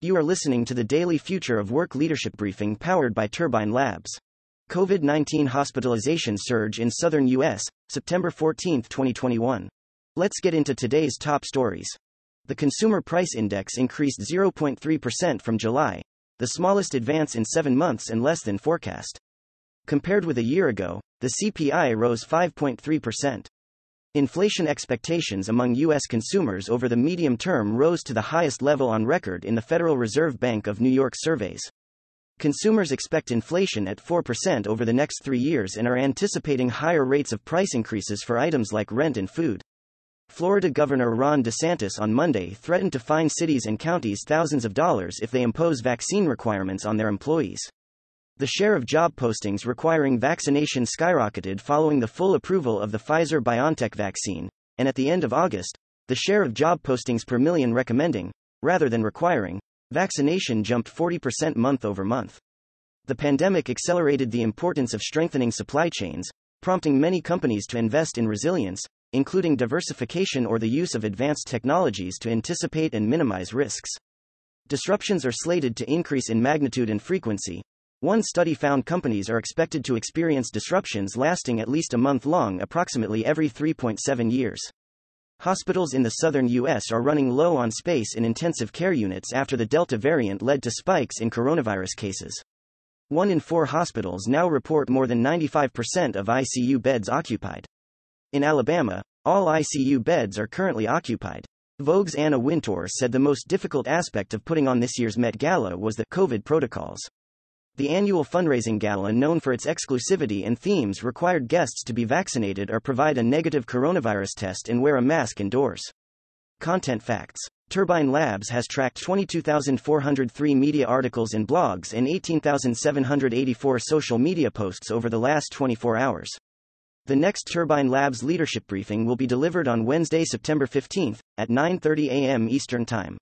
You are listening to the daily Future of Work Leadership Briefing powered by Turbine Labs. COVID 19 hospitalization surge in southern U.S., September 14, 2021. Let's get into today's top stories. The Consumer Price Index increased 0.3% from July, the smallest advance in seven months and less than forecast. Compared with a year ago, the CPI rose 5.3%. Inflation expectations among U.S. consumers over the medium term rose to the highest level on record in the Federal Reserve Bank of New York surveys. Consumers expect inflation at 4% over the next three years and are anticipating higher rates of price increases for items like rent and food. Florida Governor Ron DeSantis on Monday threatened to fine cities and counties thousands of dollars if they impose vaccine requirements on their employees. The share of job postings requiring vaccination skyrocketed following the full approval of the Pfizer BioNTech vaccine, and at the end of August, the share of job postings per million recommending, rather than requiring, vaccination jumped 40% month over month. The pandemic accelerated the importance of strengthening supply chains, prompting many companies to invest in resilience, including diversification or the use of advanced technologies to anticipate and minimize risks. Disruptions are slated to increase in magnitude and frequency, one study found companies are expected to experience disruptions lasting at least a month long, approximately every 3.7 years. Hospitals in the southern U.S. are running low on space in intensive care units after the Delta variant led to spikes in coronavirus cases. One in four hospitals now report more than 95% of ICU beds occupied. In Alabama, all ICU beds are currently occupied. Vogue's Anna Wintour said the most difficult aspect of putting on this year's Met Gala was the COVID protocols. The annual fundraising gala, known for its exclusivity and themes, required guests to be vaccinated or provide a negative coronavirus test and wear a mask indoors. Content facts Turbine Labs has tracked 22,403 media articles and blogs and 18,784 social media posts over the last 24 hours. The next Turbine Labs leadership briefing will be delivered on Wednesday, September 15th at 9:30 a.m. Eastern Time.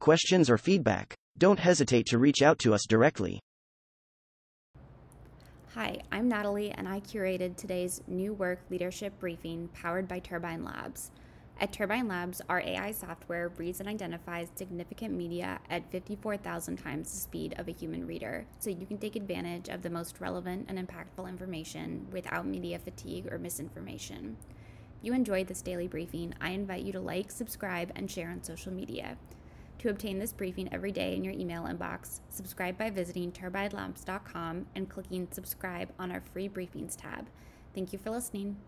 Questions or feedback? Don't hesitate to reach out to us directly. Hi, I'm Natalie, and I curated today's New Work Leadership Briefing powered by Turbine Labs. At Turbine Labs, our AI software reads and identifies significant media at 54,000 times the speed of a human reader, so you can take advantage of the most relevant and impactful information without media fatigue or misinformation. If you enjoyed this daily briefing, I invite you to like, subscribe, and share on social media. To obtain this briefing every day in your email inbox, subscribe by visiting turbinelabs.com and clicking subscribe on our free briefings tab. Thank you for listening.